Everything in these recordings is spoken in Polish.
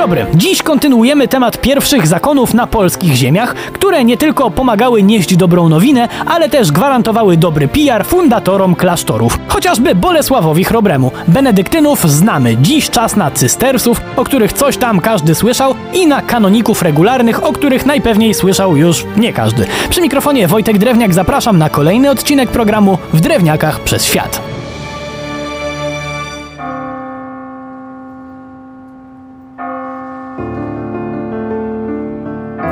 dobry. Dziś kontynuujemy temat pierwszych zakonów na polskich ziemiach, które nie tylko pomagały nieść dobrą nowinę, ale też gwarantowały dobry PR fundatorom klasztorów. Chociażby Bolesławowi Chrobremu. Benedyktynów znamy. Dziś czas na cystersów, o których coś tam każdy słyszał i na kanoników regularnych, o których najpewniej słyszał już nie każdy. Przy mikrofonie Wojtek Drewniak zapraszam na kolejny odcinek programu W Drewniakach przez Świat.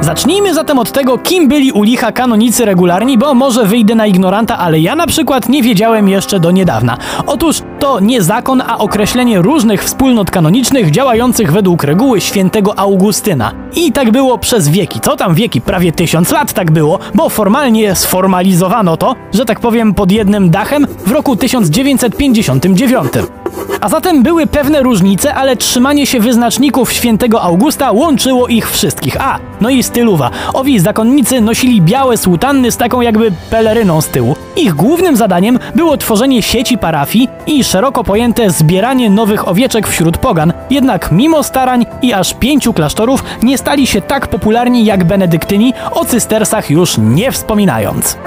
Zacznijmy zatem od tego, kim byli u licha kanonicy regularni, bo może wyjdę na ignoranta, ale ja na przykład nie wiedziałem jeszcze do niedawna. Otóż to nie zakon, a określenie różnych wspólnot kanonicznych działających według reguły świętego Augustyna. I tak było przez wieki. Co tam wieki? Prawie tysiąc lat tak było, bo formalnie sformalizowano to, że tak powiem, pod jednym dachem w roku 1959. A zatem były pewne różnice, ale trzymanie się wyznaczników świętego Augusta łączyło ich wszystkich. A, no i styluwa. Owi zakonnicy nosili białe sutanny z taką jakby peleryną z tyłu. Ich głównym zadaniem było tworzenie sieci parafii i szeroko pojęte zbieranie nowych owieczek wśród pogan. Jednak mimo starań i aż pięciu klasztorów nie stali się tak popularni jak benedyktyni, o cystersach już nie wspominając.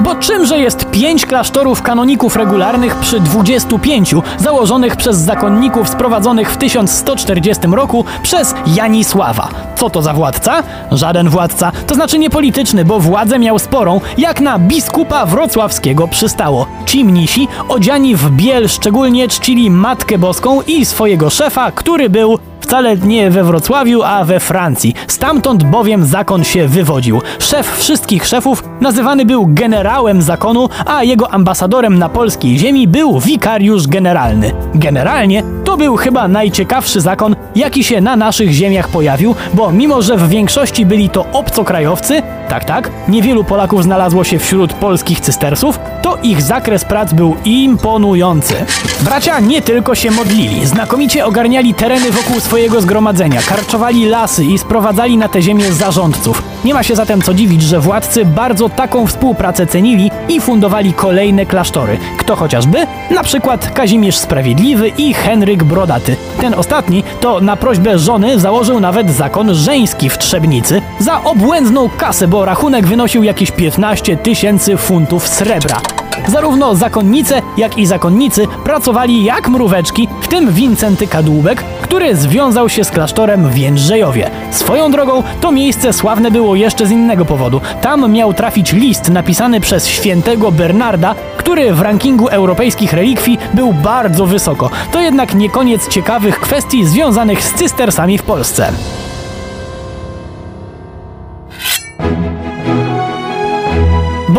Bo czymże jest pięć klasztorów kanoników regularnych przy 25 założonych przez zakonników sprowadzonych w 1140 roku przez Janisława? Co to za władca? Żaden władca, to znaczy niepolityczny, bo władzę miał sporą, jak na biskupa wrocławskiego przystało. Ci mnisi, odziani w biel, szczególnie czcili Matkę Boską i swojego szefa, który był wcale nie we Wrocławiu, a we Francji. Stamtąd bowiem zakon się wywodził. Szef wszystkich szefów nazywany był generałem zakonu, a jego ambasadorem na polskiej ziemi był wikariusz generalny. Generalnie to był chyba najciekawszy zakon, jaki się na naszych ziemiach pojawił, bo mimo, że w większości byli to obcokrajowcy, tak, tak, niewielu Polaków znalazło się wśród polskich cystersów, to ich zakres prac był imponujący. Bracia nie tylko się modlili, znakomicie ogarniali tereny wokół swojego zgromadzenia, karczowali lasy i sprowadzali na te ziemię zarządców. Nie ma się zatem co dziwić, że władcy bardzo taką współpracę cenili i fundowali kolejne klasztory. Kto chociażby? Na przykład Kazimierz Sprawiedliwy i Henryk Brodaty. Ten ostatni to na prośbę żony założył nawet zakon żeński w Trzebnicy za obłędną kasę, bo rachunek wynosił jakieś 15 tysięcy funtów srebra. Zarówno zakonnice, jak i zakonnicy pracowali jak mróweczki, w tym Wincenty Kadłubek, który związał się z klasztorem w Jędrzejowie. Swoją drogą to miejsce sławne było jeszcze z innego powodu. Tam miał trafić list napisany przez świętego Bernarda, który w rankingu europejskich relikwii był bardzo wysoko. To jednak nie koniec ciekawych kwestii związanych z cystersami w Polsce.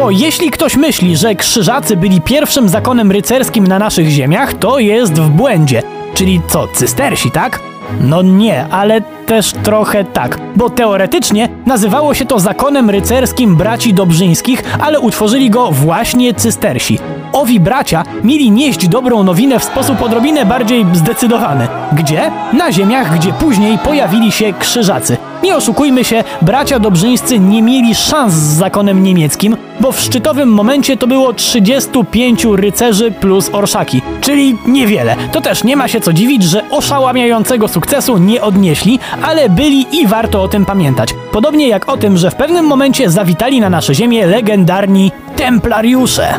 Bo jeśli ktoś myśli, że krzyżacy byli pierwszym zakonem rycerskim na naszych ziemiach, to jest w błędzie. Czyli co, cystersi, tak? No nie, ale też trochę tak, bo teoretycznie nazywało się to zakonem rycerskim braci Dobrzyńskich, ale utworzyli go właśnie cystersi. Owi bracia mieli nieść dobrą nowinę w sposób odrobinę bardziej zdecydowany. Gdzie? Na ziemiach, gdzie później pojawili się krzyżacy. Nie oszukujmy się, bracia Dobrzyńscy nie mieli szans z zakonem niemieckim, bo w szczytowym momencie to było 35 rycerzy plus orszaki, czyli niewiele. To też nie ma się co dziwić, że oszałamiającego sukcesu nie odnieśli, ale byli i warto o tym pamiętać. Podobnie jak o tym, że w pewnym momencie zawitali na nasze ziemię legendarni templariusze.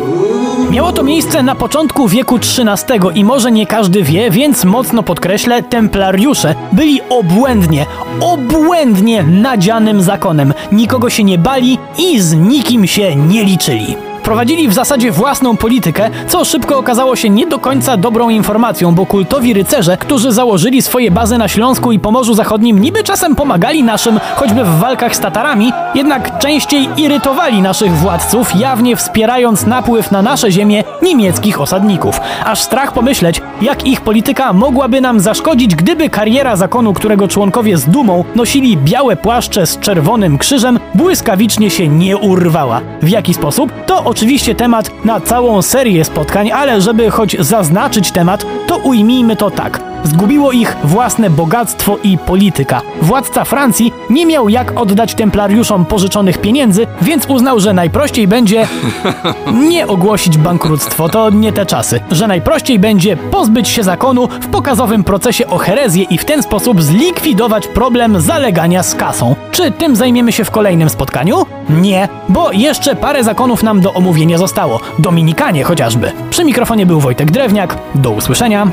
Miało to miejsce na początku wieku XIII i może nie każdy wie, więc mocno podkreślę, templariusze byli obłędnie, obłędnie nadzianym zakonem. Nikogo się nie bali i z nikim się nie liczyli. Prowadzili w zasadzie własną politykę, co szybko okazało się nie do końca dobrą informacją, bo kultowi rycerze, którzy założyli swoje bazy na Śląsku i Pomorzu Zachodnim, niby czasem pomagali naszym, choćby w walkach z Tatarami, jednak częściej irytowali naszych władców, jawnie wspierając napływ na nasze ziemię niemieckich osadników. Aż strach pomyśleć, jak ich polityka mogłaby nam zaszkodzić, gdyby kariera zakonu, którego członkowie z dumą nosili białe płaszcze z czerwonym krzyżem, błyskawicznie się nie urwała. W jaki sposób? To oczywiście temat na całą serię spotkań, ale żeby choć zaznaczyć temat, to ujmijmy to tak. Zgubiło ich własne bogactwo i polityka. Władca Francji nie miał jak oddać templariuszom pożyczonych pieniędzy, więc uznał, że najprościej będzie nie ogłosić bankructwo, to nie te czasy, że najprościej będzie pozbyć się zakonu w pokazowym procesie o herezję i w ten sposób zlikwidować problem zalegania z kasą. Czy tym zajmiemy się w kolejnym spotkaniu? Nie, bo jeszcze parę zakonów nam do omówienia zostało. Dominikanie chociażby. Przy mikrofonie był Wojtek Drewniak. Do usłyszenia.